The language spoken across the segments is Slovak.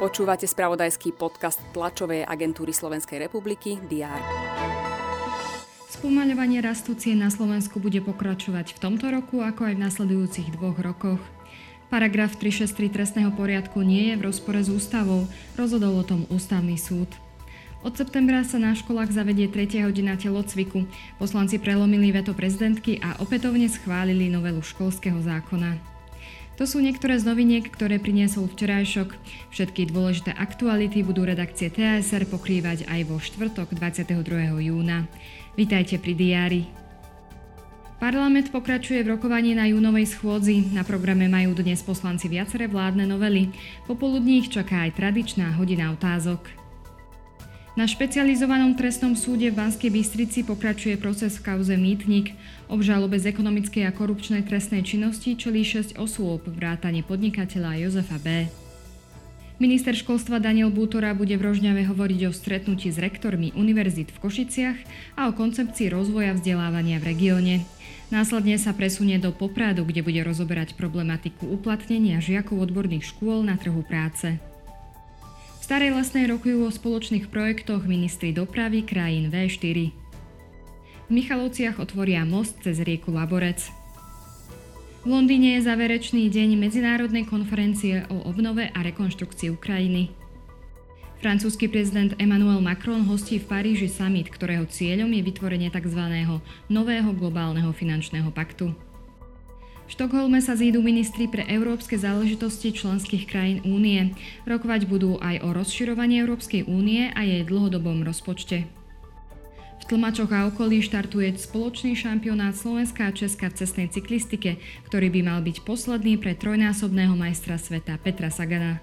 Počúvate spravodajský podcast tlačovej agentúry Slovenskej republiky DR. Spomaľovanie rastu cien na Slovensku bude pokračovať v tomto roku, ako aj v nasledujúcich dvoch rokoch. Paragraf 363 trestného poriadku nie je v rozpore s ústavou, rozhodol o tom ústavný súd. Od septembra sa na školách zavedie 3. hodina telocviku. Poslanci prelomili veto prezidentky a opätovne schválili novelu školského zákona. To sú niektoré z noviniek, ktoré priniesol včerajšok. Všetky dôležité aktuality budú redakcie TASR pokrývať aj vo štvrtok 22. júna. Vítajte pri diári. Parlament pokračuje v rokovaní na júnovej schôdzi. Na programe majú dnes poslanci viaceré vládne novely. Popoludní ich čaká aj tradičná hodina otázok. Na špecializovanom trestnom súde v Banskej Bystrici pokračuje proces v kauze Mýtnik. Obžalobe z ekonomickej a korupčnej trestnej činnosti čelí 6 osôb, vrátane podnikateľa Jozefa B. Minister školstva Daniel Bútora bude v Rožňave hovoriť o stretnutí s rektormi univerzit v Košiciach a o koncepcii rozvoja vzdelávania v regióne. Následne sa presunie do Popradu, kde bude rozoberať problematiku uplatnenia žiakov odborných škôl na trhu práce. Starej lesnej rokujú o spoločných projektoch ministri dopravy krajín V4. V Michalovciach otvoria most cez rieku Laborec. V Londýne je záverečný deň medzinárodnej konferencie o obnove a rekonštrukcii Ukrajiny. Francúzsky prezident Emmanuel Macron hostí v Paríži summit, ktorého cieľom je vytvorenie tzv. nového globálneho finančného paktu. V Štokholme sa zídu ministri pre európske záležitosti členských krajín únie. Rokovať budú aj o rozširovaní Európskej únie a jej dlhodobom rozpočte. V Tlmačoch a okolí štartuje spoločný šampionát Slovenská a Česka v cestnej cyklistike, ktorý by mal byť posledný pre trojnásobného majstra sveta Petra Sagana.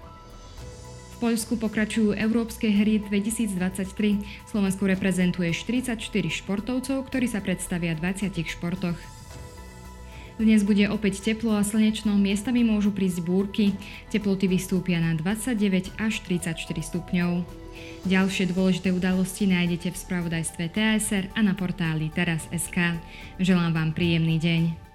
V Poľsku pokračujú Európske hry 2023. Slovensku reprezentuje 44 športovcov, ktorí sa predstavia v 20 športoch. Dnes bude opäť teplo a slnečno, miestami môžu prísť búrky. Teploty vystúpia na 29 až 34 stupňov. Ďalšie dôležité udalosti nájdete v spravodajstve TSR a na portáli teraz.sk. Želám vám príjemný deň.